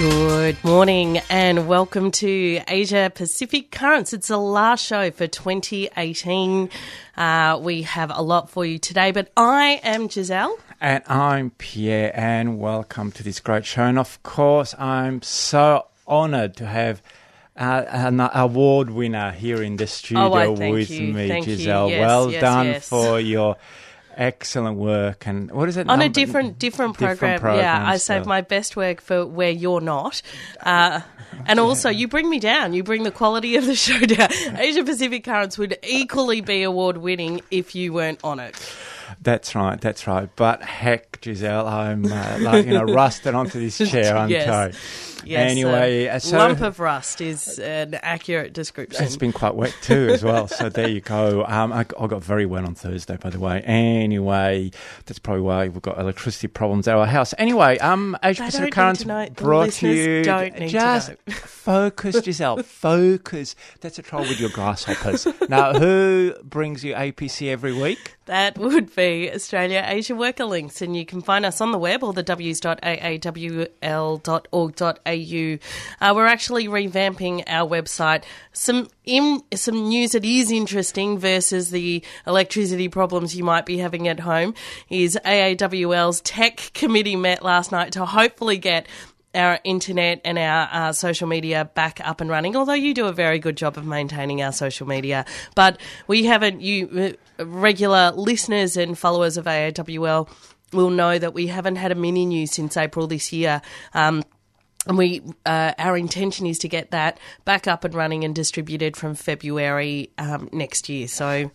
Good morning and welcome to Asia Pacific Currents. It's the last show for 2018. Uh, we have a lot for you today, but I am Giselle. And I'm Pierre, and welcome to this great show. And of course, I'm so honoured to have uh, an award winner here in the studio Oh, with you. me, Thank. Giselle. Yes, well yes, done yes. for your excellent work. And what is it? On a number- different different different program, yeah. I save my best work for where you're not, uh, and also you bring me down. You bring the quality of the show down. Asia Pacific Currents would equally be award winning if you weren't on it. That's right, that's right. But heck, Giselle, I'm uh, like you know rusted onto this chair, aren't Yes. I? Yes, Anyway, a uh, so- lump of rust is an accurate description. It's been quite wet too, as well. So there you go. Um, I, I got very wet on Thursday, by the way. Anyway, that's probably why we've got electricity problems at our house. Anyway, um, Asia They Pacific don't Currents to know. The brought to you. don't need to just know. focus, Giselle. focus. That's a trouble with your grasshoppers. now, who brings you APC every week? That would be Australia Asia Worker Links, and you can find us on the web or the ws.aawl.org.au. Uh, we're actually revamping our website. Some in, some news that is interesting versus the electricity problems you might be having at home is AAWL's tech committee met last night to hopefully get our internet and our uh, social media back up and running. Although you do a very good job of maintaining our social media, but we haven't. You uh, regular listeners and followers of AAWL will know that we haven't had a mini news since April this year. Um, and we, uh, our intention is to get that back up and running and distributed from February um, next year. So,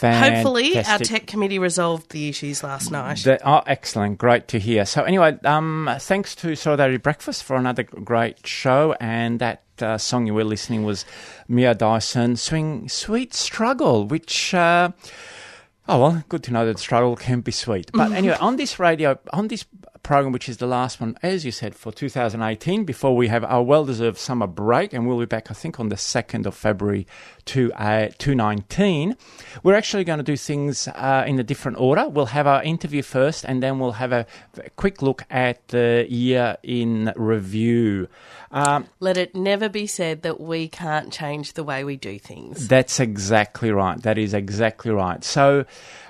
hopefully, our tech committee resolved the issues last night. That, oh, excellent. Great to hear. So, anyway, um, thanks to Solidarity Breakfast for another great show. And that uh, song you were listening was Mia Dyson, Swing Sweet Struggle, which. Uh, Oh well, good to know that struggle can be sweet. But anyway, on this radio, on this program, which is the last one, as you said, for 2018, before we have our well-deserved summer break, and we'll be back, I think, on the second of February to uh, 2019. We're actually going to do things uh, in a different order. We'll have our interview first, and then we'll have a, a quick look at the year in review. Um, Let it never be said that we can't change the way we do things. That's exactly right. That is exactly right. So,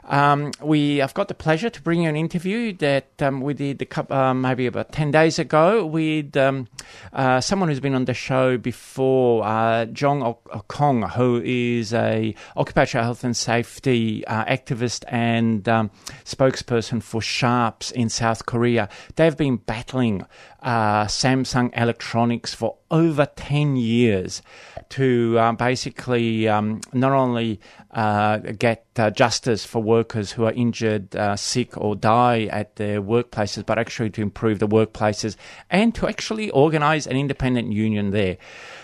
um, we have got the pleasure to bring you an interview that um, we did a couple, uh, maybe about 10 days ago with um, uh, someone who's been on the show before, uh, Jong Ok- Okong, who is a occupational health and safety uh, activist and um, spokesperson for Sharps in South Korea. They've been battling uh, Samsung Electronics for over 10 years to uh, basically um, not only uh, get uh, justice for workers who are injured, uh, sick, or die at their workplaces, but actually to improve the workplaces and to actually organize an independent union there.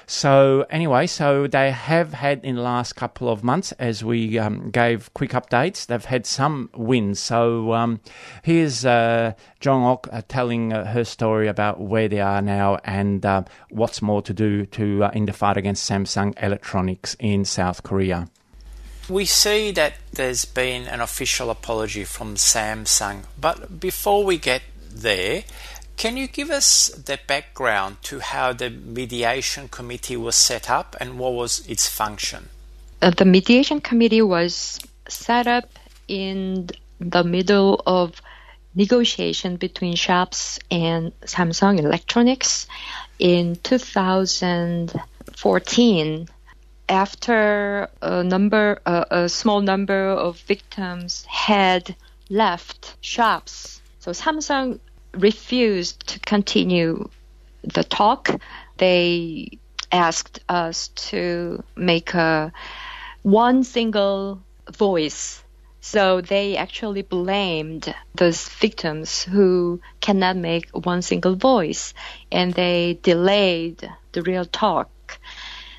So, anyway, so they have had in the last couple of months, as we um, gave quick updates, they've had some wins. So, um, here's uh, Jong Ok uh, telling uh, her story about where they are now and uh, what's more to do to uh, in the fight against Samsung Electronics in South Korea. We see that there's been an official apology from Samsung, but before we get there, can you give us the background to how the mediation committee was set up and what was its function? Uh, the mediation committee was set up in the middle of negotiation between Sharps and Samsung Electronics in 2014 after a number uh, a small number of victims had left Sharps so Samsung refused to continue the talk they asked us to make a one single voice. So they actually blamed those victims who cannot make one single voice and they delayed the real talk.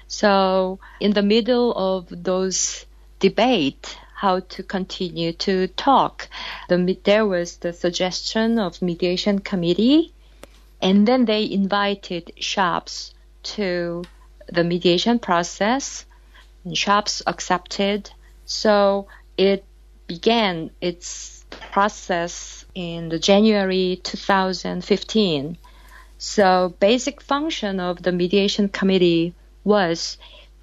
So in the middle of those debate, how to continue to talk, the, there was the suggestion of mediation committee, and then they invited Sharps to the mediation process. And Sharps accepted, so it began its process in the January 2015. So basic function of the mediation committee was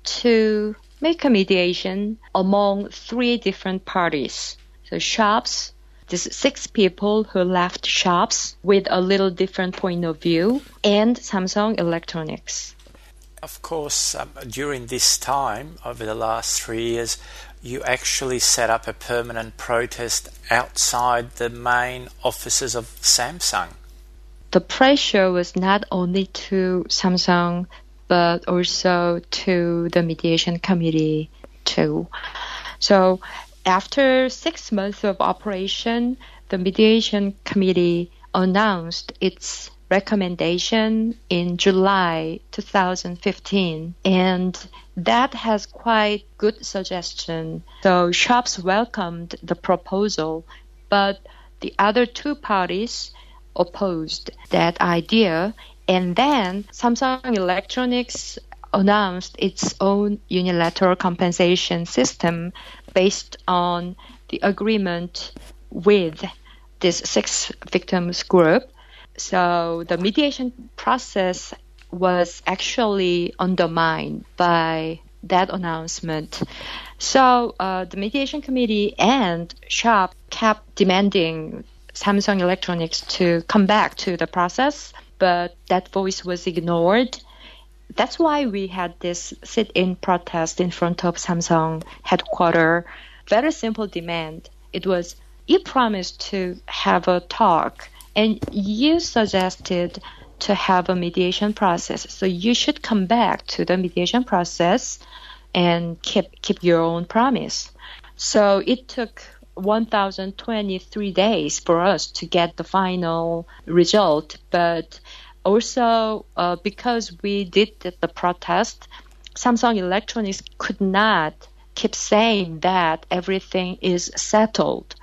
to make a mediation among three different parties. So Sharps, these six people who left Sharps with a little different point of view, and Samsung Electronics. Of course, um, during this time, over the last three years, you actually set up a permanent protest outside the main offices of Samsung. The pressure was not only to Samsung, but also to the mediation committee too. So after six months of operation, the mediation committee announced its recommendation in July 2015 and that has quite good suggestion. So Sharps welcomed the proposal, but the other two parties opposed that idea and then Samsung Electronics announced its own unilateral compensation system based on the agreement with this six victims group so the mediation process was actually undermined by that announcement. So uh, the mediation committee and shop kept demanding Samsung Electronics to come back to the process, but that voice was ignored. That's why we had this sit-in protest in front of Samsung headquarters. Very simple demand. It was you promised to have a talk and you suggested to have a mediation process. So you should come back to the mediation process and keep keep your own promise. So it took 1023 days for us to get the final result, but also uh, because we did the protest, Samsung Electronics could not keep saying that everything is settled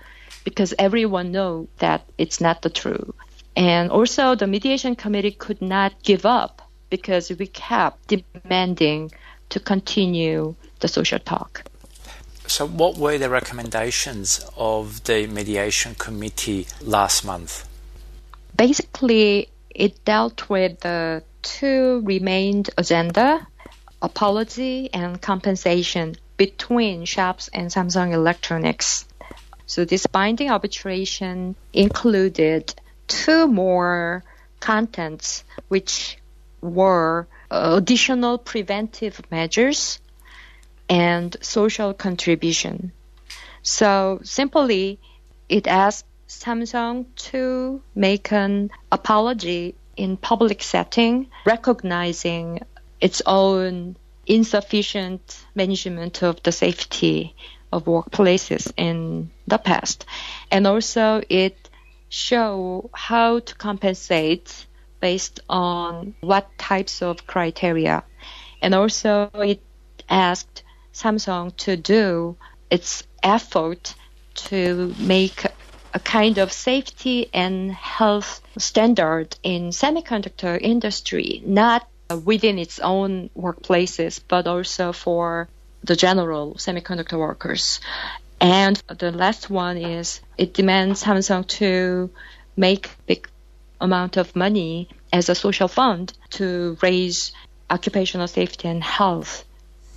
because everyone know that it's not the truth. And also the mediation committee could not give up because we kept demanding to continue the social talk. So, what were the recommendations of the mediation committee last month? Basically, it dealt with the two remained agenda apology and compensation between Sharps and Samsung Electronics. So this binding arbitration included two more contents, which were additional preventive measures and social contribution. So simply, it asked Samsung to make an apology in public setting, recognizing its own insufficient management of the safety of workplaces in the past. And also it show how to compensate based on what types of criteria. And also it asked Samsung to do its effort to make a kind of safety and health standard in semiconductor industry, not within its own workplaces, but also for the general semiconductor workers. And the last one is it demands Samsung to make big amount of money as a social fund to raise occupational safety and health.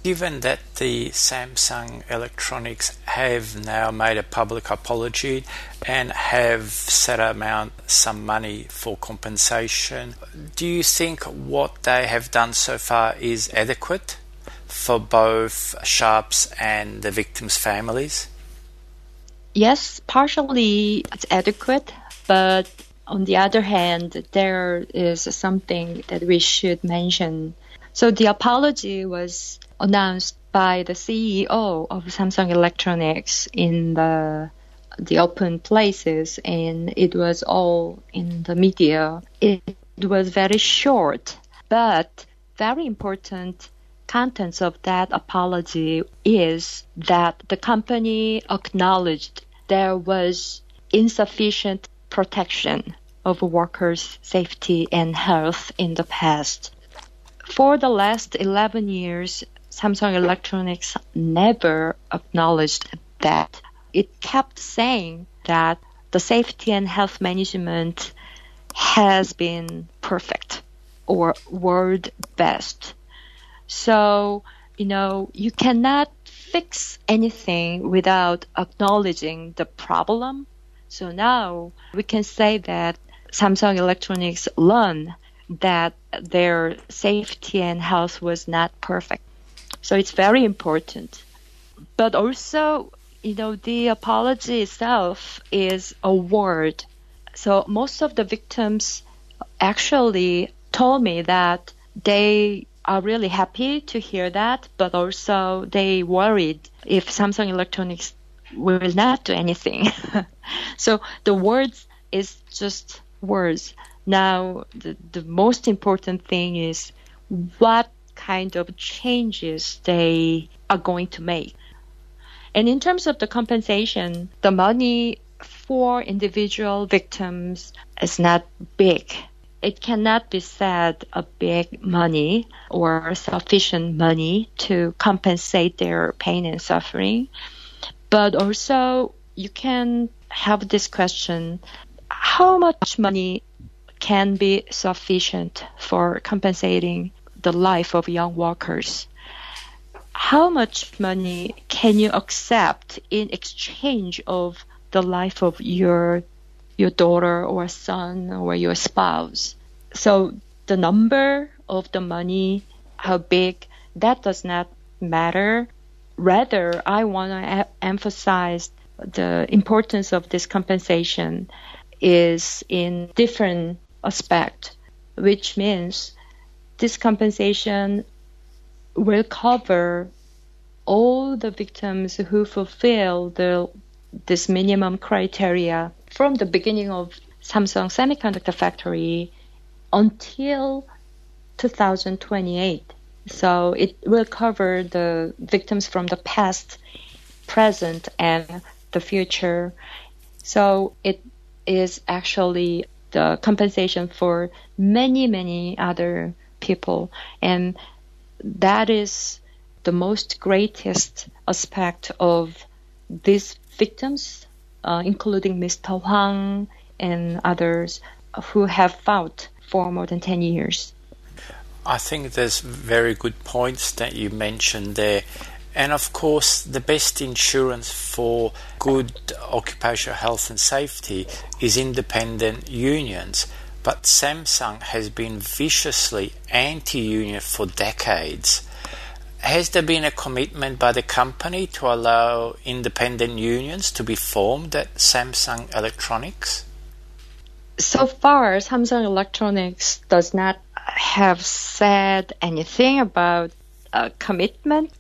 Given that the Samsung Electronics have now made a public apology and have set amount some money for compensation, do you think what they have done so far is adequate? for both Sharps and the victims' families? Yes, partially it's adequate, but on the other hand, there is something that we should mention. So the apology was announced by the CEO of Samsung Electronics in the the open places and it was all in the media. It, it was very short, but very important contents of that apology is that the company acknowledged there was insufficient protection of workers' safety and health in the past. For the last 11 years, Samsung Electronics never acknowledged that. It kept saying that the safety and health management has been perfect or world best. So, you know, you cannot fix anything without acknowledging the problem. So now we can say that Samsung Electronics learned that their safety and health was not perfect. So it's very important. But also, you know, the apology itself is a word. So most of the victims actually told me that they are really happy to hear that, but also they worried if Samsung Electronics will not do anything. so the words is just words. Now the, the most important thing is what kind of changes they are going to make. And in terms of the compensation, the money for individual victims is not big it cannot be said a big money or sufficient money to compensate their pain and suffering. But also, you can have this question how much money can be sufficient for compensating the life of young workers? How much money can you accept in exchange of the life of your your daughter or son or your spouse. So the number of the money, how big, that does not matter. Rather, I want to emphasize the importance of this compensation is in different aspect, which means this compensation will cover all the victims who fulfill the this minimum criteria from the beginning of Samsung Semiconductor Factory until 2028. So it will cover the victims from the past, present, and the future. So it is actually the compensation for many, many other people. And that is the most greatest aspect of these victims uh, including Mr. Hwang and others who have fought for more than 10 years. I think there's very good points that you mentioned there. And of course, the best insurance for good occupational health and safety is independent unions. But Samsung has been viciously anti union for decades. Has there been a commitment by the company to allow independent unions to be formed at Samsung Electronics? So far, Samsung Electronics does not have said anything about a commitment.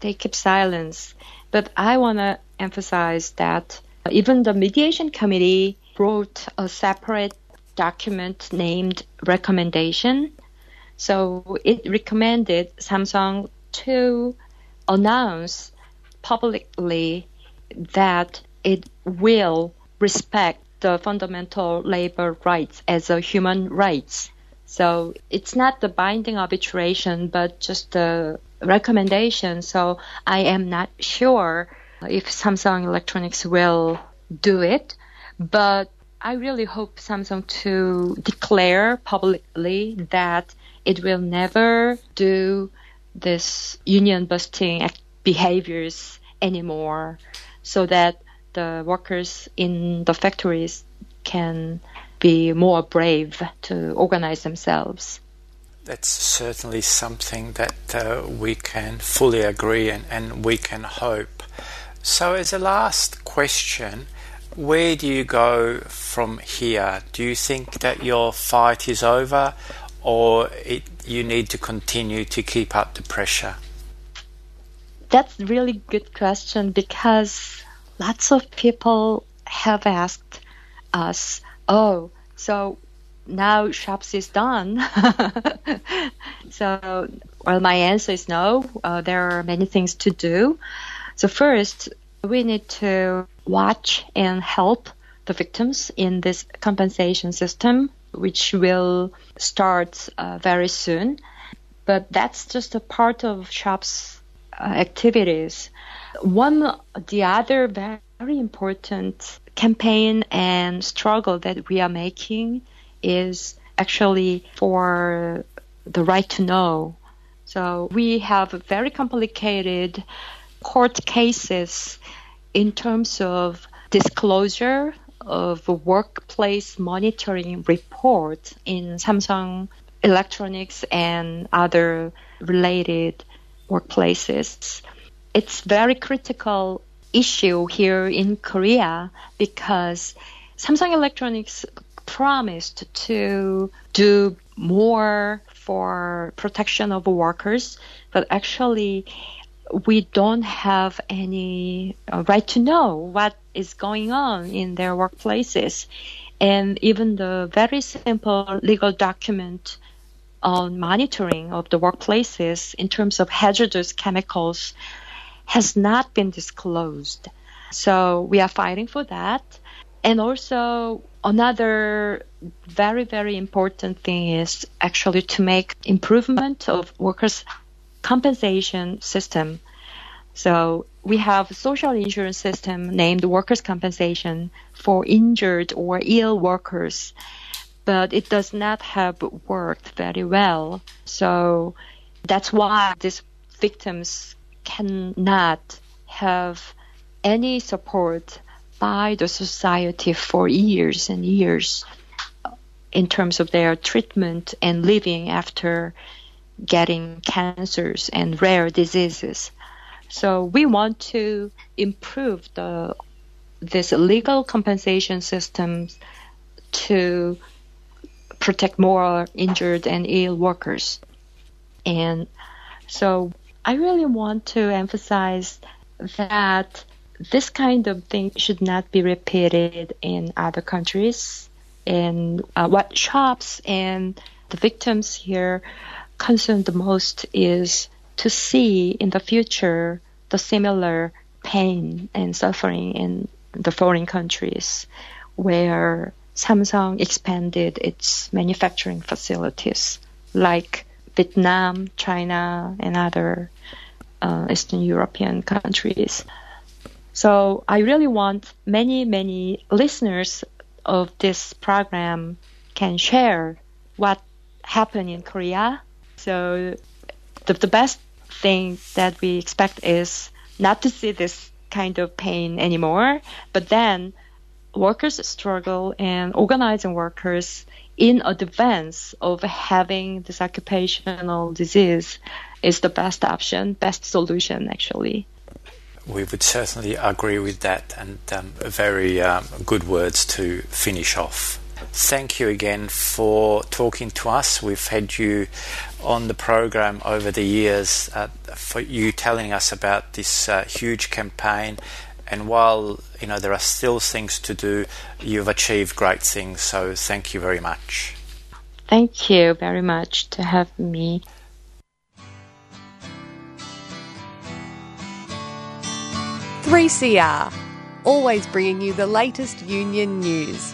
They keep silence. But I want to emphasize that even the mediation committee wrote a separate document named recommendation. So it recommended Samsung to announce publicly that it will respect the fundamental labor rights as a human rights. So it's not the binding arbitration, but just a recommendation. So I am not sure if Samsung Electronics will do it, but I really hope Samsung to declare publicly that it will never do this union busting behaviors anymore so that the workers in the factories can be more brave to organize themselves. That's certainly something that uh, we can fully agree and, and we can hope. So, as a last question, where do you go from here? Do you think that your fight is over or it, you need to continue to keep up the pressure? That's a really good question because lots of people have asked us, oh, so now Sharps is done. so, well, my answer is no. Uh, there are many things to do. So first, we need to watch and help the victims in this compensation system, which will start uh, very soon. But that's just a part of Sharps uh, activities. One, the other very important campaign and struggle that we are making is actually for the right to know. So we have very complicated court cases in terms of disclosure of workplace monitoring report in Samsung Electronics and other related workplaces. It's very critical issue here in Korea because Samsung Electronics promised to do more for protection of workers, but actually we don't have any uh, right to know what is going on in their workplaces. And even the very simple legal document on monitoring of the workplaces in terms of hazardous chemicals has not been disclosed. So we are fighting for that. And also another very, very important thing is actually to make improvement of workers' compensation system. So we have a social insurance system named workers' compensation for injured or ill workers, but it does not have worked very well. So that's why these victims cannot have any support by the society for years and years in terms of their treatment and living after getting cancers and rare diseases. So we want to improve the this legal compensation systems to protect more injured and ill workers. And so I really want to emphasize that this kind of thing should not be repeated in other countries. And uh, what Sharps and the victims here concern the most is to see in the future the similar pain and suffering in the foreign countries where Samsung expanded its manufacturing facilities like Vietnam, China, and other uh, Eastern European countries. So I really want many, many listeners of this program can share what happened in Korea. So the, the best thing that we expect is not to see this kind of pain anymore, but then workers struggle and organizing workers in advance of having this occupational disease is the best option, best solution actually. We would certainly agree with that, and um, very um, good words to finish off. Thank you again for talking to us. We've had you on the program over the years uh, for you telling us about this uh, huge campaign and while you know there are still things to do, you've achieved great things. So thank you very much. Thank you very much to have me. Three CR, always bringing you the latest union news.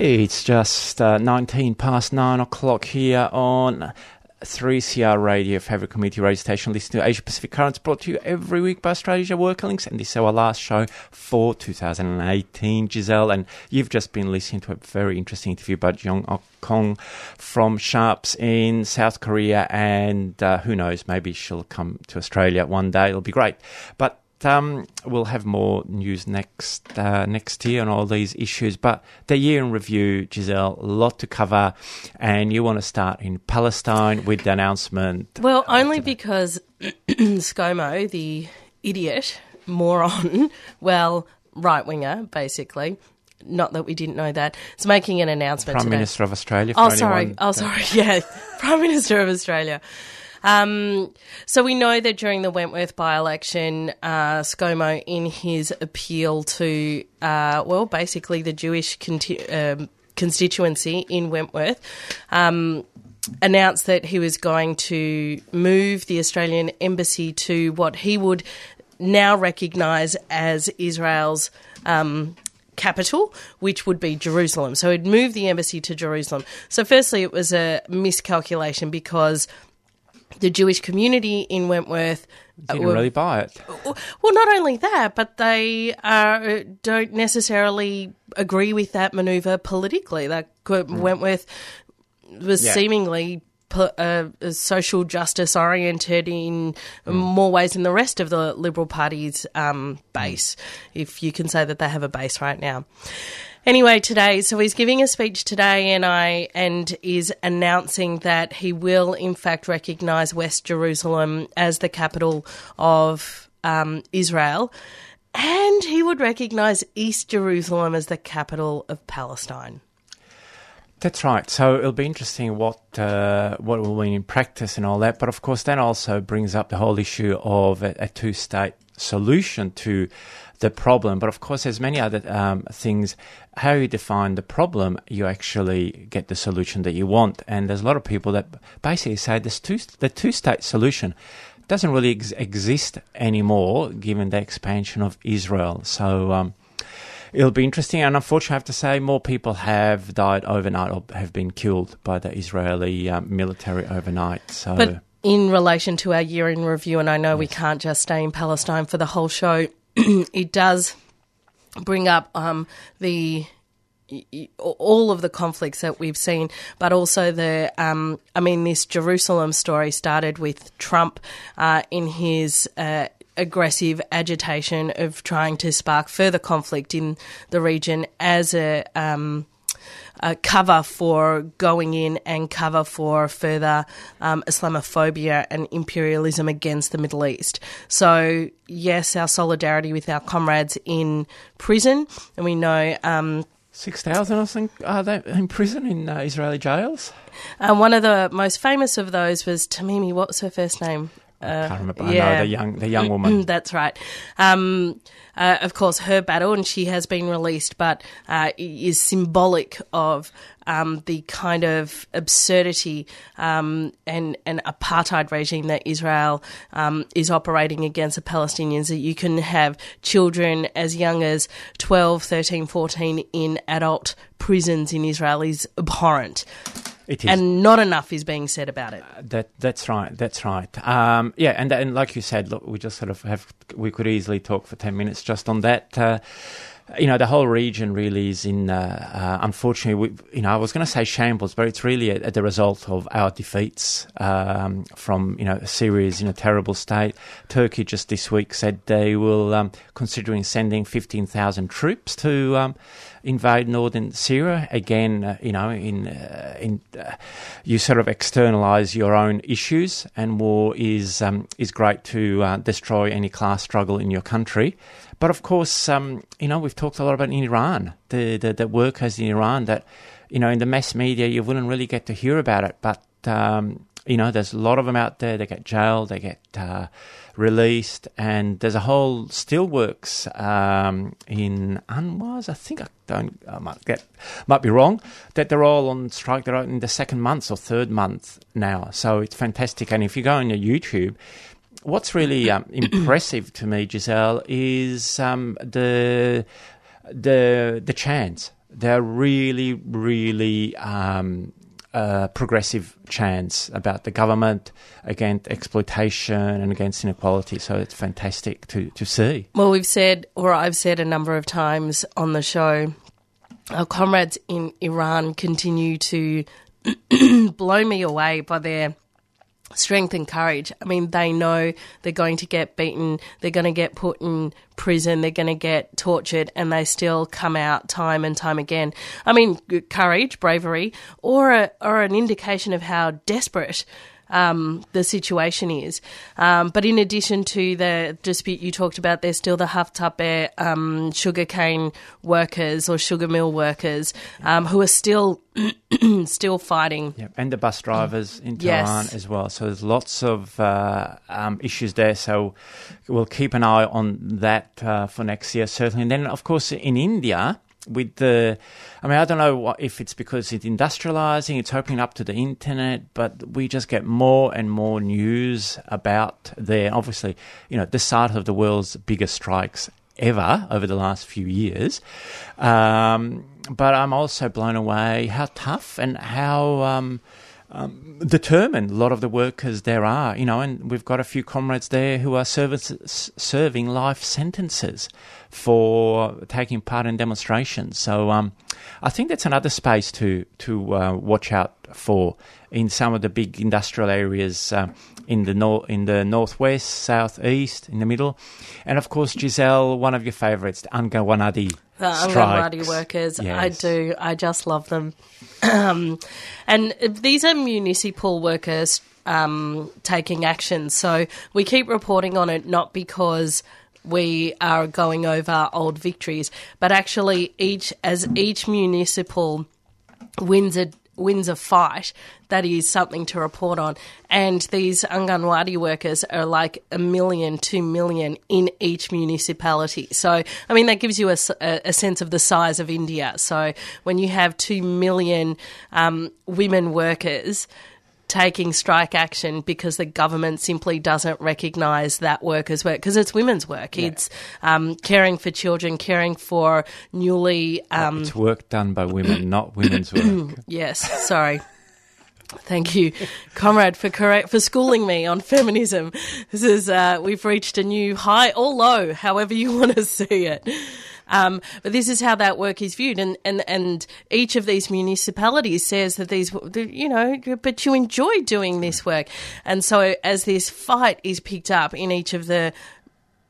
It's just uh, 19 past 9 o'clock here on 3CR Radio, favorite community radio station. Listen to Asia Pacific Currents, brought to you every week by Australia Asia Worker Links. And this is our last show for 2018, Giselle. And you've just been listening to a very interesting interview by Jong Ok Kong from Sharps in South Korea. And uh, who knows, maybe she'll come to Australia one day. It'll be great. But um, we'll have more news next uh, next year on all these issues. But the year in review, Giselle, a lot to cover, and you want to start in Palestine with the announcement. Well, only because ScoMo, the idiot, moron, well, right winger, basically. Not that we didn't know that. It's making an announcement Prime today. Minister of Australia. For Oh, sorry. Oh, sorry. Yeah, Prime Minister of Australia. Um, so we know that during the Wentworth by-election, uh, ScoMo, in his appeal to, uh, well, basically the Jewish conti- um, constituency in Wentworth, um, announced that he was going to move the Australian embassy to what he would now recognise as Israel's um, capital, which would be Jerusalem. So he'd moved the embassy to Jerusalem. So, firstly, it was a miscalculation because the Jewish community in Wentworth. uh, Didn't were- really buy it. well, not only that, but they uh, don't necessarily agree with that maneuver politically. Like uh, Wentworth was Yeah. seemingly uh, social justice oriented in more ways than the rest of the Liberal Party's um, base, if you can say that they have a base right now. Anyway, today, so he's giving a speech today, and I and is announcing that he will, in fact, recognise West Jerusalem as the capital of um, Israel, and he would recognise East Jerusalem as the capital of Palestine. That's right. So it'll be interesting what uh, what will mean in practice and all that. But of course, that also brings up the whole issue of a, a two-state solution to the problem. But of course, there's many other um, things. How you define the problem, you actually get the solution that you want. And there's a lot of people that basically say this two the two-state solution doesn't really ex- exist anymore, given the expansion of Israel. So. Um, It'll be interesting, and unfortunately, I have to say, more people have died overnight or have been killed by the Israeli um, military overnight. So, But in relation to our year in review, and I know we can't just stay in Palestine for the whole show, it does bring up um, the all of the conflicts that we've seen, but also the, um, I mean, this Jerusalem story started with Trump uh, in his. Uh, aggressive agitation of trying to spark further conflict in the region as a um, uh, cover for going in and cover for further um, Islamophobia and imperialism against the Middle East. So, yes, our solidarity with our comrades in prison, and we know. Um, 6,000, I think, are they in prison in uh, Israeli jails? uh, one of the most famous of those was Tamimi. What was her first name? I can't remember. I know the young, the young woman. That's right. Um, uh, of course, her battle, and she has been released, but uh, is symbolic of um, the kind of absurdity um, and, and apartheid regime that Israel um, is operating against the Palestinians. That you can have children as young as 12, 13, 14 in adult prisons in Israel is abhorrent. It is. And not enough is being said about it. That that's right. That's right. Um, yeah, and and like you said, look, we just sort of have we could easily talk for ten minutes just on that. Uh, you know, the whole region really is in. Uh, uh, unfortunately, we, you know, I was going to say shambles, but it's really a, a, the result of our defeats um, from you know Syria's in a terrible state. Turkey just this week said they will um, considering sending fifteen thousand troops to um, invade northern Syria. Again, uh, you know, in uh, in uh, you sort of externalize your own issues, and war is um, is great to uh, destroy any class struggle in your country. But of course, um, you know, we've talked a lot about in Iran, the, the the workers in Iran that, you know, in the mass media you wouldn't really get to hear about it, but. Um, you know, there's a lot of them out there. They get jailed, they get uh, released, and there's a whole steelworks um, in Anwars. I think I don't, I might get, might be wrong. That they're all on strike. They're in the second month or third month now, so it's fantastic. And if you go on YouTube, what's really um, impressive to me, Giselle, is um, the the the chants. They're really, really um, progressive chants about the government, against exploitation and against inequality. So it's fantastic to, to see. Well, we've said, or I've said a number of times on the show, our comrades in Iran continue to blow me away by their strength and courage. I mean, they know they're going to get beaten, they're going to get put in prison, they're going to get tortured, and they still come out time and time again. I mean, courage, bravery, or a, or an indication of how desperate. Um, the situation is. Um, but in addition to the dispute you talked about, there's still the Haft Tappeh um, sugarcane workers or sugar mill workers um, who are still still fighting. Yeah, and the bus drivers in Yes. Tehran as well. So there's lots of uh, um, issues there. So we'll keep an eye on that uh, for next year, certainly. And then, of course, in India, with the, I mean, I don't know what, if it's because it's industrializing, it's opening up to the internet, but we just get more and more news about there. Obviously, you know, this side of the world's biggest strikes ever over the last few years. Um, but I'm also blown away how tough and how um, um, determined a lot of the workers there are. You know, and we've got a few comrades there who are service, serving life sentences for taking part in demonstrations. So um, I think that's another space to to uh, watch out for in some of the big industrial areas uh, in the nor- in the northwest, southeast, in the middle, and of course, Giselle, one of your favourites, Anganwadi Strikes. workers, I do. I just love them. Um, and these are municipal workers um, taking action. So we keep reporting on it not because we are going over old victories, but actually each as each municipal wins a wins a fight, that is something to report on. And these Anganwadi workers are like a million, two million in each municipality. So, I mean, that gives you a sense of the size of India. So, when you have two million um, women workers taking strike action because the government simply doesn't recognise that workers' work because it's women's work. It's um, caring for children, caring for newly um, It's work done by women, not women's work. Yes, sorry. Thank you, comrade, for correct for schooling me on feminism. This is uh, we've reached a new high or low, however you want to see it. Um, but this is how that work is viewed, and, and, and each of these municipalities says that these, you know, but you enjoy doing this work, and so as this fight is picked up in each of the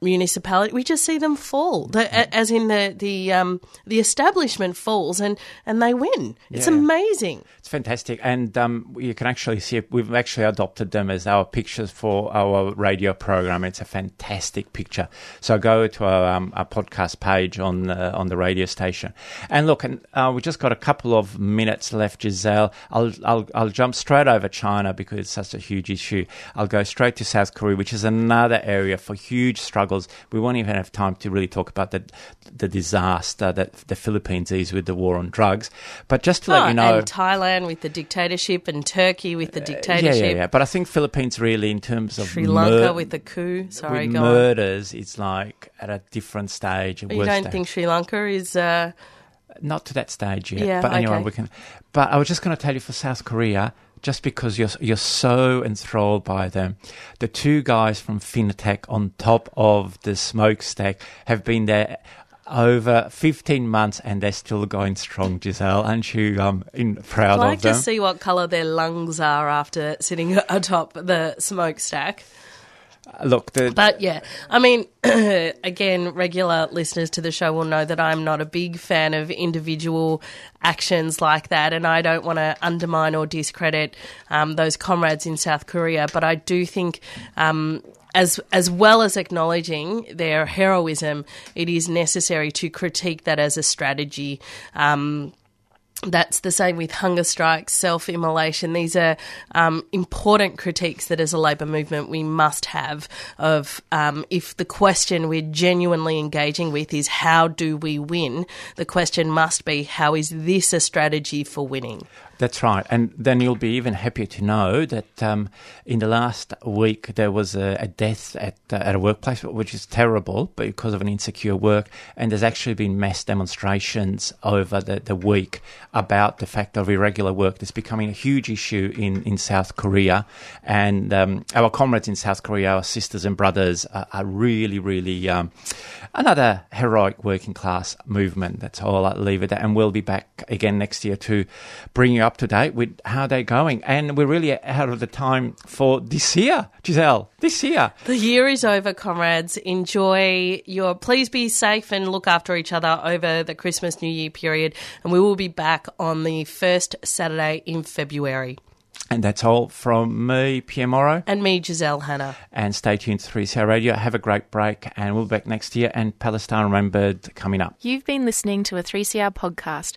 municipality, we just see them fall. The, a- as in the the um, the establishment falls and and they win. It's Yeah. amazing. It's fantastic, and um, you can actually see it. We've actually adopted them as our pictures for our radio program. It's a fantastic picture. So go to our, um, our podcast page on uh, on the radio station, and look. And uh, we just got a couple of minutes left, Giselle. I'll I'll I'll jump straight over China because it's such a huge issue. I'll go straight to South Korea, which is another area for huge struggles. We won't even have time to really talk about the the disaster that the Philippines is with the war on drugs. But just to let Oh, you know, and Thailand with the dictatorship, and Turkey with the dictatorship. yeah, yeah. yeah. But I think Philippines really, in terms of Sri Lanka mur- with the coup. Sorry, with go on. murders, it's like at a different stage. You don't stage. think Sri Lanka is? Uh, not to that stage yet. Yeah, but anyway, okay. we can. But I was just going to tell you for South Korea, just because you're you're so enthralled by them, the two guys from FinTech on top of the smokestack have been there. Over 15 months and they're still going strong, Giselle. Aren't you um, in, proud I'd like to see what colour their lungs are after sitting atop the smokestack. Look, the, But yeah, I mean, again, regular listeners to the show will know that I'm not a big fan of individual actions like that, and I don't want to undermine or discredit um, those comrades in South Korea. But I do think. Um, as as well as acknowledging their heroism, it is necessary to critique that as a strategy. Um, that's the same with hunger strikes, self immolation. These are um, important critiques that, as a labour movement, we must have. Of um, if the question we're genuinely engaging with is how do we win, the question must be how is this a strategy for winning? That's right. And then you'll be even happier to know that um, in the last week there was a, a death at, uh, at a workplace, which is terrible because of an insecure work. And there's actually been mass demonstrations over the, the week about the fact of irregular work that's becoming a huge issue in, in South Korea. And um, our comrades in South Korea, our sisters and brothers, are, are really, really um, another heroic working class movement. That's all I'll leave it at. And we'll be back again next year to bring you up to date with how they're going. And we're really out of the time for this year, Giselle. This year. The year is over, comrades. Enjoy your. Please be safe and look after each other over the Christmas New Year period. And we will be back on the first Saturday in February. And that's all from me, Pierre Morrow. And me, Giselle Hanna. And stay tuned to 3CR Radio. Have a great break, and we'll be back next year. And Palestine Remembered coming up. You've been listening to a 3CR podcast